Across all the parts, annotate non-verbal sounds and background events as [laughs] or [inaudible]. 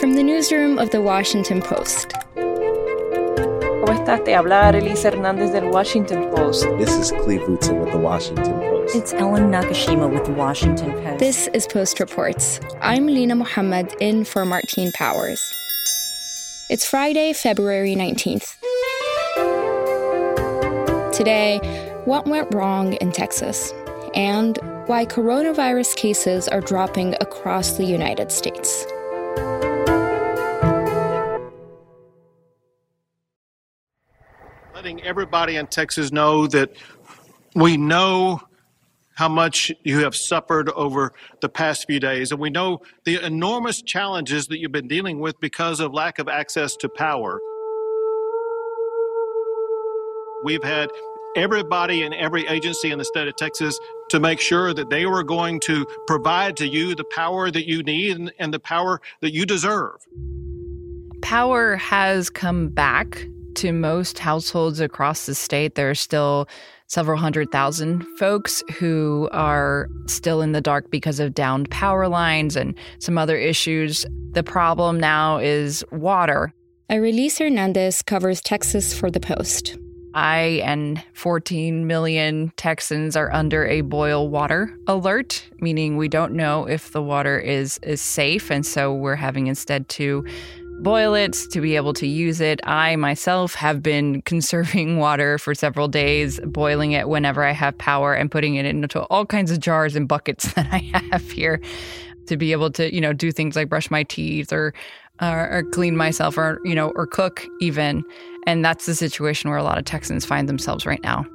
From the newsroom of The Washington Post. ¿Cómo estás? Te habla Arelis Hernández del Washington Post. This is Cleve Wootson with The Washington Post. It's Ellen Nakashima with The Washington Post. This is Post Reports. I'm Lina Mohammed in for Martine Powers. It's Friday, February 19th. Today, what went wrong in Texas and why coronavirus cases are dropping across the United States. Letting everybody in Texas know that we know how much you have suffered over the past few days, and we know the enormous challenges that you've been dealing with because of lack of access to power. We've had everybody in every agency in the state of Texas to make sure that they were going to provide to you the power that you need and, the power that you deserve. Power has come back to most households across the state. There are still several hundred thousand folks who are still in the dark because of downed power lines and some other issues. The problem now is water. Arelis Hernandez covers Texas for The Post. I and 14 million Texans are under a boil water alert, meaning we don't know if the water is is safe and so we're having instead to boil it to be able to use it. I myself have been [laughs] conserving water for several days, boiling it whenever I have power and putting it into all kinds of jars and buckets [laughs] that I have here to be able to, you know, do things like brush my teeth or or, or clean myself or, you know, or cook even. And that's the situation where a lot of Texans find themselves right now.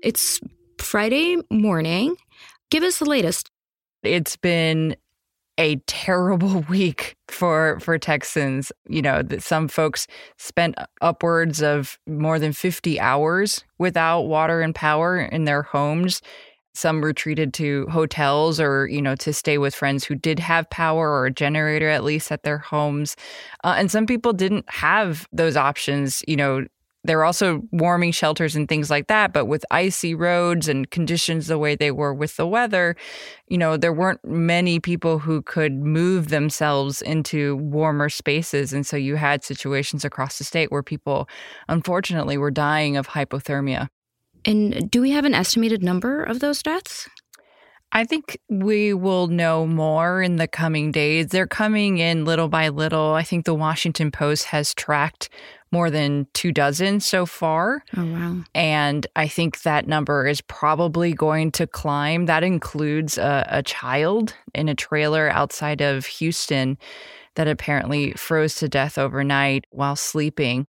It's Friday morning. Give us the latest. It's been a terrible [laughs] week for for Texans. You know, that some folks spent upwards of more than 50 hours without water and power in their homes. Some retreated to hotels or, you know, to stay with friends who did have power or a generator at least at their homes. Uh, and some people didn't have those options, you know, there were also warming shelters and things like that. But with icy roads and conditions the way they were with the weather, you know, there weren't many people who could move themselves into warmer spaces. And so you had situations across the state where people, unfortunately, were dying of hypothermia. And do we have an estimated number of those deaths? I think we will know more in the coming days. They're coming in little by little. I think the Washington Post has tracked more than two dozen so far. Oh, wow. And I think that number is probably going to climb. That includes a, a child in a trailer outside of Houston that apparently froze to death overnight while sleeping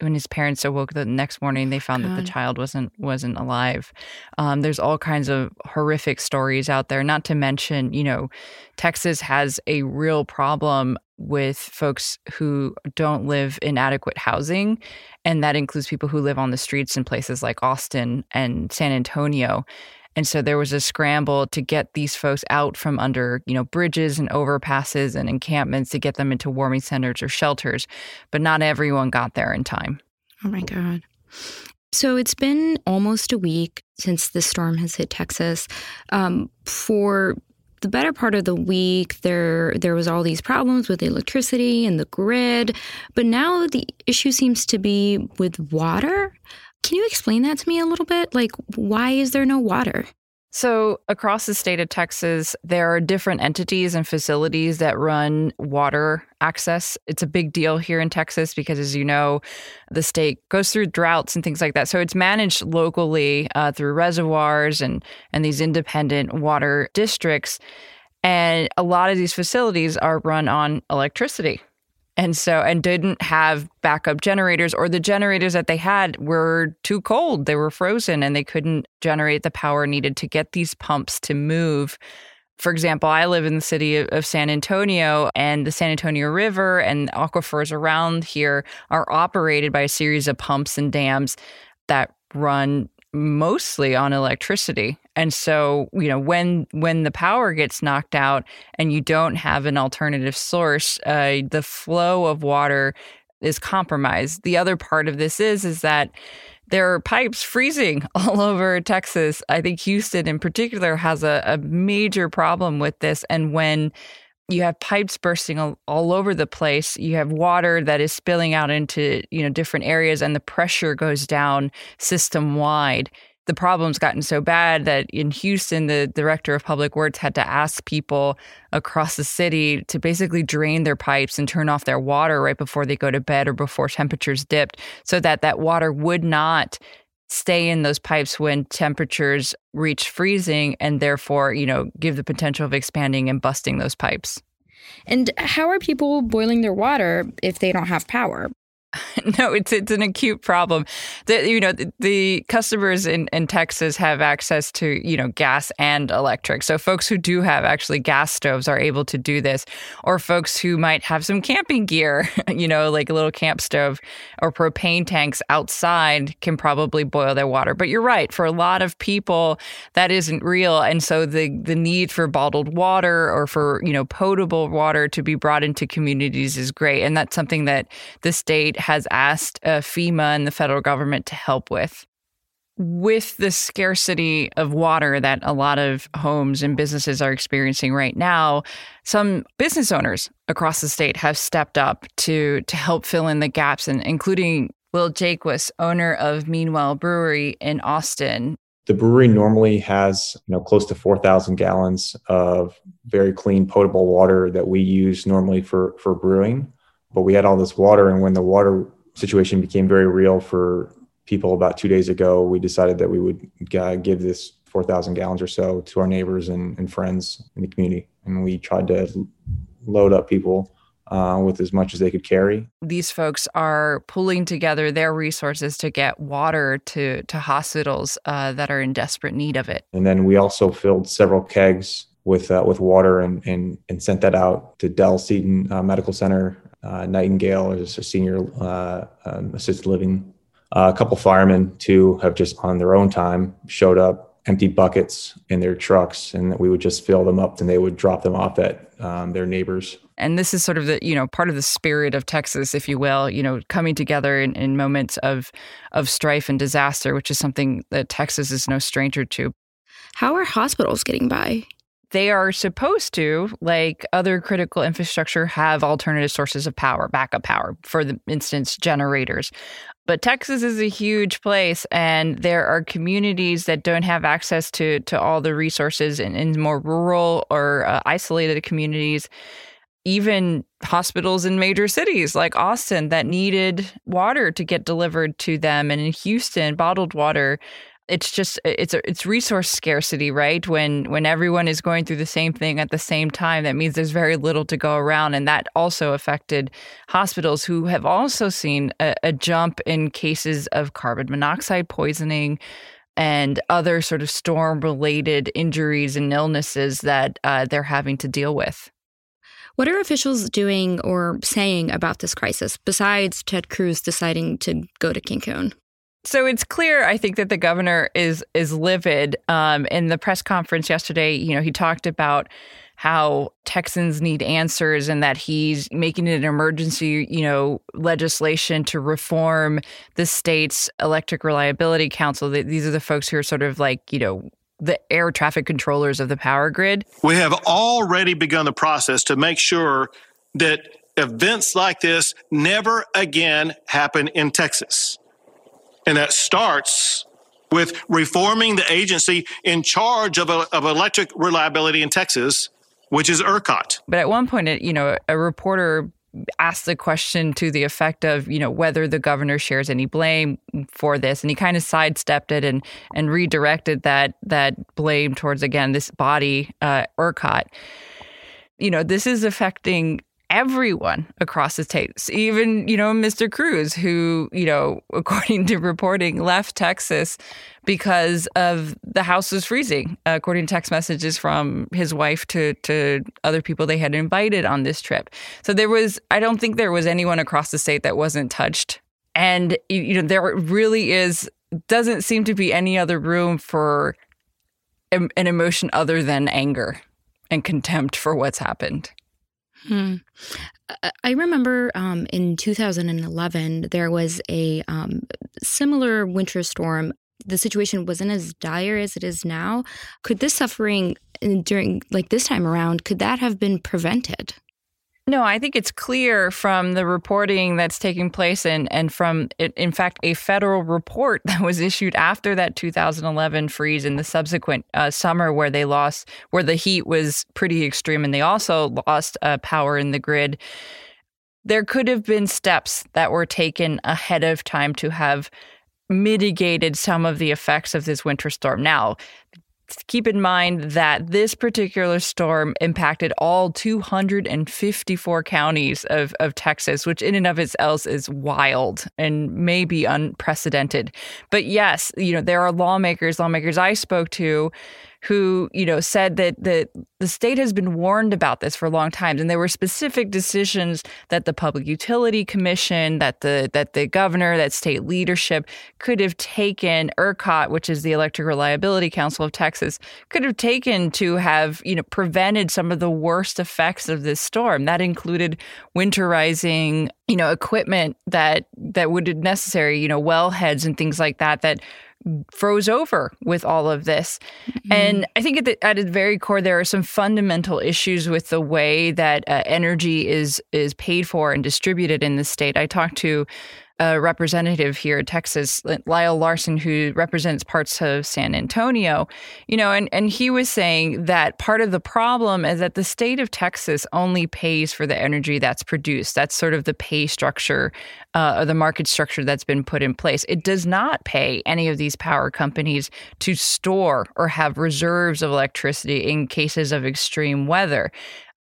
when his parents awoke the next morning they found God. that the child wasn't wasn't alive um, there's all kinds of horrific stories out there not to mention you know texas has a real problem with folks who don't live in adequate housing and that includes people who live on the streets in places like austin and san antonio and so there was a scramble to get these folks out from under, you know, bridges and overpasses and encampments to get them into warming centers or shelters. But not everyone got there in time. Oh my God. So it's been almost a week since the storm has hit Texas. Um, for the better part of the week, there there was all these problems with electricity and the grid, but now the issue seems to be with water. Can you explain that to me a little bit? Like, why is there no water? So, across the state of Texas, there are different entities and facilities that run water access. It's a big deal here in Texas because, as you know, the state goes through droughts and things like that. So, it's managed locally uh, through reservoirs and, and these independent water districts. And a lot of these facilities are run on electricity and so and didn't have backup generators or the generators that they had were too cold. They were frozen and they couldn't generate the power needed to get these pumps to move. For example i live in the city of san antonio and the san antonio river and aquifers around here are operated by a series of pumps and dams that run mostly on electricity and so you know when when the power gets knocked out and you don't have an alternative source uh, the flow of water is compromised the other part of this is is that there are pipes freezing [laughs] all over Texas. I think Houston in particular has a, a major problem with this. And when you have pipes bursting all, all, over the place. You have water that is spilling out into you know different areas and the pressure goes down system wide the problem's gotten so bad that in Houston, the director of public works had to ask people across the city to basically drain their pipes and turn off their water right before they go to bed or before temperatures dipped so that that water would not stay in those pipes when temperatures reach freezing and therefore, you know, give the potential of expanding and busting those pipes. And how are people boiling their water if they don't have power? [laughs] no, it's it's an acute problem. The, you know, the, the customers in, in Texas have access to you know gas and electric. So folks who do have actually gas stoves are able to do this, or folks who might have some camping gear, [laughs] you know, like a little camp stove or propane tanks outside, can probably boil their water. But you're right, for a lot of people that isn't real, and so the the need for bottled water or for you know potable water to be brought into communities is great, and that's something that the state has asked uh, FEMA and the federal government to help with. With the scarcity of water that a lot of homes and businesses are experiencing right now, some business owners across the state have stepped up to to help fill in the gaps, and including Will Jaquist, owner of Meanwhile Brewery in Austin. The brewery normally has, you know, close to 4,000 gallons of very clean potable water that we use normally for for brewing but we had all this water and when the water situation became very real for people about two days ago we decided that we would uh, give this 4000 gallons or so to our neighbors and, and, friends in the community and we tried to load up people uh, with as much as they could carry. These folks are pulling together their resources to get water to to hospitals uh, that are in desperate need of it. And then we also filled several kegs with uh, with water and, and and sent that out to Dell Seton uh, Medical Center uh, Nightingale is a senior uh, um, assisted living. Uh, a couple firemen too have just on their own time showed up, empty buckets in their trucks, and we would just fill them up, and they would drop them off at um, their neighbors. And this is sort of the you know part of the spirit of Texas, if you will, you know, coming together in, in moments of of strife and disaster, which is something that Texas is no stranger to. How are hospitals getting by? They are supposed to, like other critical infrastructure, have alternative sources of power, backup power, for the instance, generators. But Texas is a huge place, and there are communities that don't have access to to all the resources in, in more rural or uh, isolated communities. Even hospitals in major cities like Austin that needed water to get delivered to them, and in Houston, bottled water it's just it's a, it's resource scarcity right? When when everyone is going through the same thing at the same time that means there's very little to go around. And that also affected hospitals who have also seen a, a jump in cases of carbon monoxide poisoning and other sort of storm related injuries and illnesses that uh, they're having to deal with. What are officials doing or saying about this crisis besides Ted Cruz deciding to go to Cancun? So it's clear, I think, that the governor is is livid. Um, in the press conference yesterday, you know, he talked about how Texans need answers and that he's making an emergency, you know, legislation to reform the state's electric reliability council. These are the folks who are sort of like, you know, the air traffic controllers of the power grid. We have already begun the process to make sure that events like this never again happen in Texas. And that starts with reforming the agency in charge of, of electric reliability in Texas, which is ERCOT. But at one point, you know, a reporter asked the question to the effect of, you know, whether the governor shares any blame for this, and he kind of sidestepped it and and redirected that that blame towards again this body, uh, ERCOT. You know, this is affecting everyone across the states, even, you know, Mr. Cruz, who, you know, [laughs] according to reporting, left Texas because of the house was freezing, according to text messages from his wife to, to other people they had invited on this trip. So there was, I don't think there was anyone across the state that wasn't touched. And, you know, there really is, doesn't seem to be any other room for an emotion other than anger and contempt for what's happened. Hmm. I remember um, in 2011, there was a um, similar winter storm. The situation wasn't as dire as it is now. Could this suffering during, like this time around, could that have been prevented? No, I think it's clear from the reporting that's taking place and, and from, in fact, a federal report [laughs] that was issued after that 2011 freeze in the subsequent uh, summer where they lost, where the heat was pretty extreme and they also lost uh, power in the grid. There could have been steps that were taken ahead of time to have mitigated some of the effects of this winter storm. Now, keep in mind that this particular storm impacted all 254 counties of, of Texas, which in and of itself is wild and maybe unprecedented. But yes, you know, there are lawmakers, lawmakers I spoke to who, you know, said that the the state has been warned about this for a long time, and there were specific decisions that the Public Utility Commission, that the that the governor, that state leadership could have taken. ERCOT, which is the Electric Reliability Council of Texas, could have taken to have you know prevented some of the worst effects of this storm. That included winterizing, you know, equipment that that would necessary, you know, well heads and things like that that froze over with all of this. Mm-hmm. And I think at, the, at its very core, there are some fundamental issues with the way that uh, energy is is paid for and distributed in the state. I talked to a representative here in Texas, Lyle Larson, who represents parts of San Antonio, you know, and, and he was saying that part of the problem is that the state of Texas only pays for the energy that's produced. That's sort of the pay structure uh, or the market structure that's been put in place. It does not pay any of these power companies to store or have reserves of electricity in cases of extreme weather.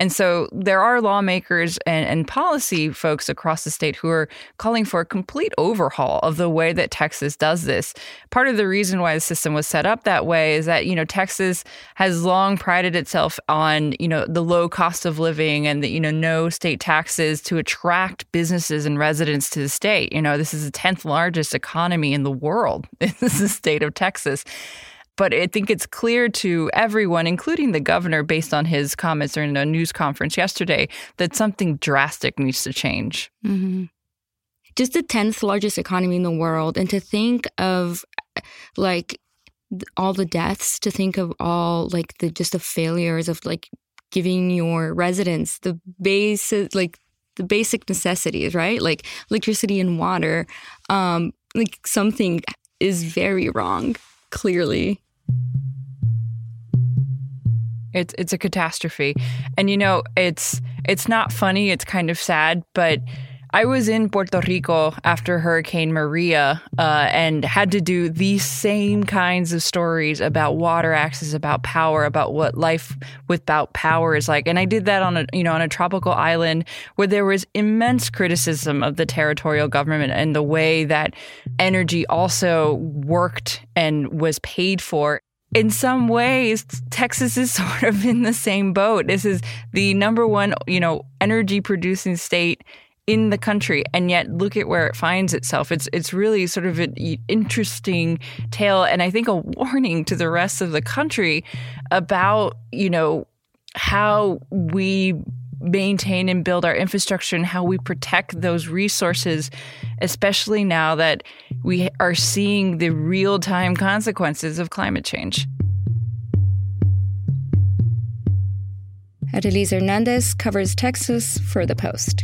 And so there are lawmakers and, and, policy folks across the state who are calling for a complete overhaul of the way that Texas does this. Part of the reason why the system was set up that way is that, you know, Texas has long prided itself on, you know, the low cost of living and the, you know, no state taxes to attract businesses and residents to the state. You know, this is the 10th largest economy in the world. [laughs] this is the state of Texas. But I think it's clear to everyone, including the governor, based on his comments during a news conference yesterday, that something drastic needs to change. Mm-hmm. Just the 10th largest economy in the world. And to think of like all the deaths, to think of all like the just the failures of like giving your residents the basic, like the basic necessities, right? Like electricity and water. Um, like something is very wrong, clearly. It's it's a catastrophe. And you know, it's it's not funny, it's kind of sad, but I was in Puerto Rico after Hurricane Maria uh, and had to do these same kinds of stories about water access, about power, about what life without power is like. And I did that on a you know on a tropical island where there was immense criticism of the territorial government and the way that energy also worked and was paid for in some ways, Texas is [laughs] sort of in the same boat. This is the number one, you know, energy producing state in the country, and yet look at where it finds itself. It's it's really sort of an interesting tale, and I think a warning to the rest of the country about you know how we maintain and build our infrastructure and how we protect those resources, especially now that we are seeing the real time consequences of climate change. Arelis Hernandez covers Texas for The Post.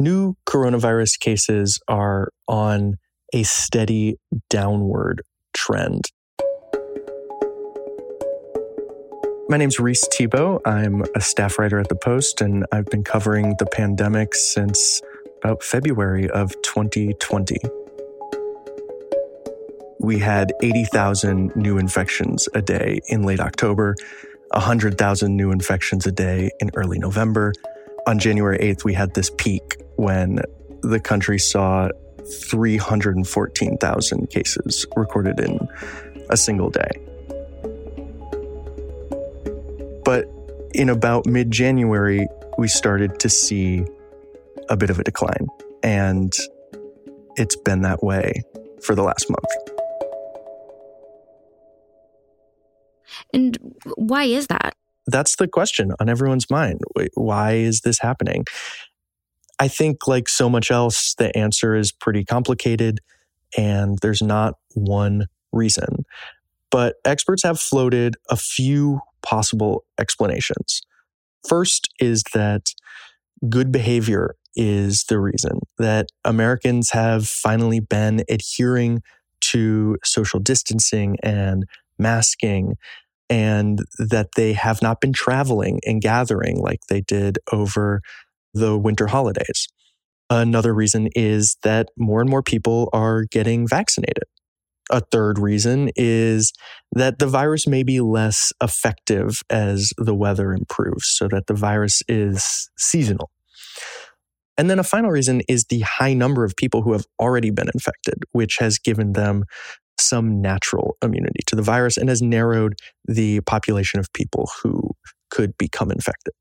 new coronavirus cases are on a steady downward trend. My name's Reis Thebault. I'm a staff writer at the Post, and I've been covering the pandemic since about February of 2020. We had 80,000 new infections a day in late October, 100,000 new infections a day in early November. On January 8th, we had this peak when the country saw 314,000 cases recorded in a single day. But in about mid January, we started to see a bit of a decline. And it's been that way for the last month. And why is that? That's the question on everyone's mind. Why is this happening? I think, like so much else, the answer is pretty complicated and there's not one reason. But experts have floated a few possible explanations. First is that good behavior is the reason that Americans have finally been adhering to social distancing and masking, and that they have not been traveling and gathering like they did over the winter holidays. Another reason is that more and more people are getting vaccinated. A third reason is that the virus may be less effective as the weather improves, so that the virus is seasonal. And then a final reason is the high number of people who have already been infected, which has given them some natural immunity to the virus and has narrowed the population of people who could become infected.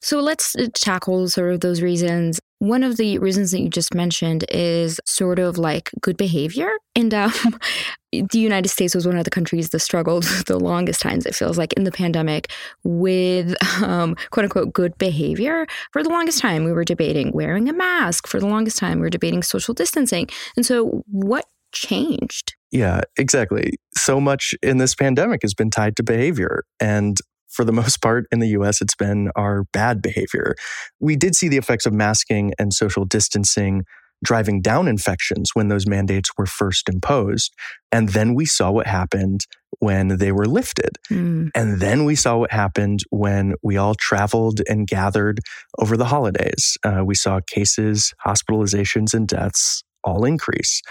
So let's uh, tackle sort of those reasons. One of the reasons that you just mentioned is sort of like good behavior. And um, [laughs] the United States was one of the countries that struggled [laughs] the longest times, it feels like, in the pandemic with um, quote unquote good behavior. For the longest time, we were debating wearing a mask. For the longest time, we were debating social distancing. And so, what changed? Yeah, exactly. So much in this pandemic has been tied to behavior. And for the [laughs] most part in the US, it's been our bad behavior. We did see the effects of masking and social distancing driving down infections when those mandates were first imposed. And then we saw what happened when they were lifted. Mm. And then we saw what happened when we all traveled and gathered over the holidays. Uh, we saw cases, hospitalizations, and deaths all increase.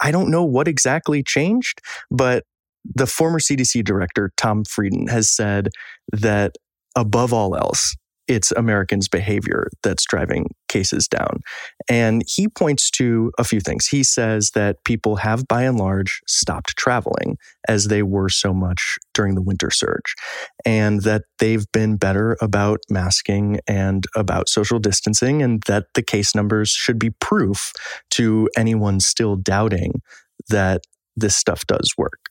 I don't know what exactly changed, but the former CDC director, Tom Frieden, has said that above all else, it's Americans' behavior that's driving cases down. And he points to a few things. He says that people have, by and large, stopped traveling as they were so much during the winter surge, and that they've been better about masking and about social distancing, and that the case numbers should be proof to anyone still doubting that this stuff does work.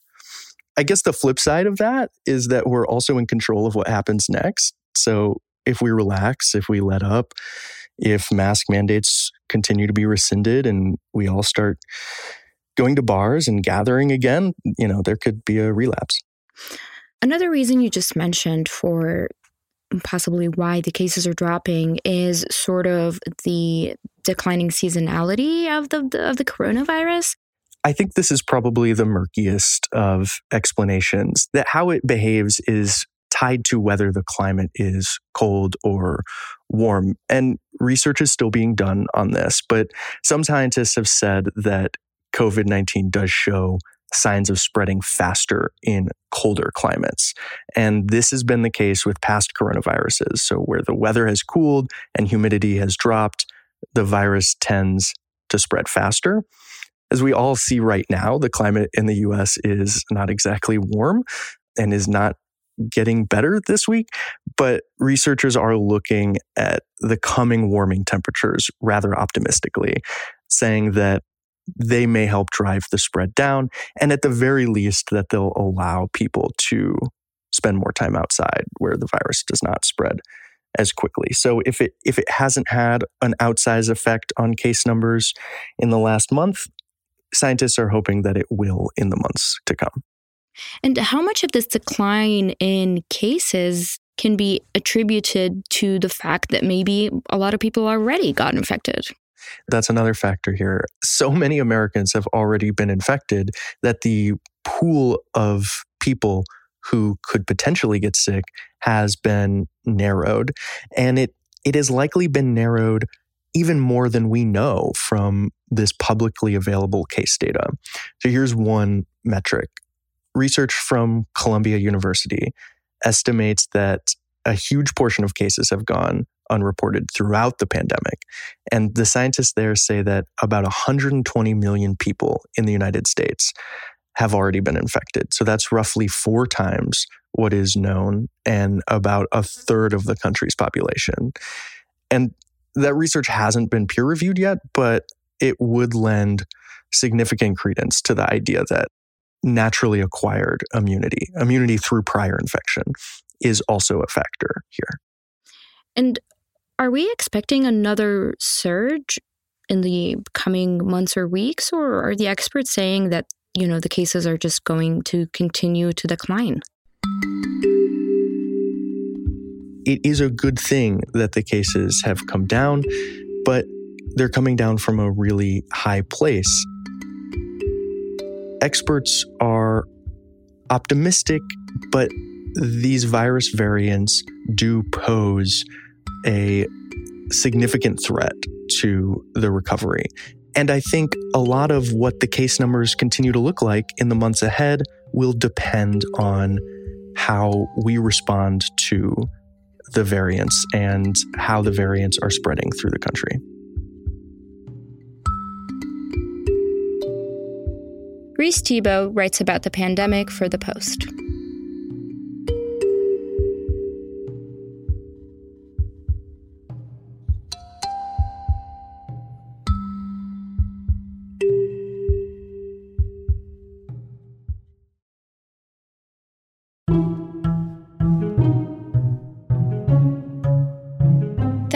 I guess the flip side of that is that we're also in control of what happens next. So if we relax, if we let up, if mask mandates continue to be rescinded and we all start going to bars and gathering again, you know, there could be a relapse. Another reason you just mentioned for possibly why the cases are dropping is sort of the declining seasonality of the of the coronavirus. I think this is probably the murkiest of explanations that how it behaves is tied to whether the climate is cold or warm. And research is still being done on this, but some scientists have said that COVID 19 does show signs of spreading faster in colder climates. And this has been the case with past coronaviruses. So, where the weather has cooled and humidity has dropped, the virus tends to spread faster as we all see right now, the climate in the US is not exactly warm and is not getting better this week, but researchers are looking at the coming warming temperatures rather optimistically, saying that they may help drive the spread down, and at the very least, that they'll allow people to spend more time outside where the virus does not spread as quickly. So if it if it hasn't had an outsized effect on case numbers in the last month, scientists are hoping that it will in the months to come. And how much of this decline in cases can be attributed to the fact that maybe a lot of people already got infected? That's another factor here. So many Americans have already been infected that the pool of people who could potentially get sick has been narrowed. And it, it has likely been narrowed even more than we know from this publicly available case data. So here's one metric. Research from Columbia University estimates that a huge portion of cases have gone unreported throughout the pandemic. And the scientists there say that about 120 million people in the United States have already been infected. So that's roughly four times what is known and about a third of the country's population. And that research hasn't been peer reviewed yet, but it would lend significant credence to the idea that naturally acquired immunity, immunity through prior infection, is also a factor here. And are we expecting another surge in the coming months or weeks, or are the experts saying that, you know, the cases are just going to continue to decline? It is a good thing that the cases have come down, but they're coming down from a really high place. Experts are optimistic, but these virus variants do pose a significant threat to the recovery. And I think a lot of what the case numbers continue to look like in the months ahead will depend on how we respond to the variants and how the variants are spreading through the country. Reis Thebault writes about the pandemic for The Post.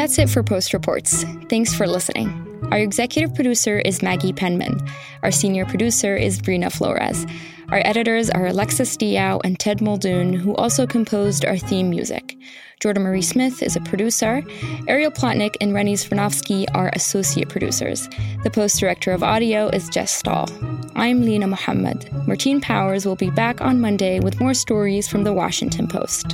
That's it for Post Reports. Thanks for listening. Our executive producer is Maggie Penman. Our senior producer is Brina Flores. Our editors are Alexis Diao and Ted Muldoon, who also composed our theme music. Jordan Marie Smith is a producer. Ariel Plotnick and Rennie Svirnovskiy are associate producers. The post director of audio is Jess Stahl. I'm Lena Mohammed. Martine Powers will be back on Monday with more stories from the Washington Post.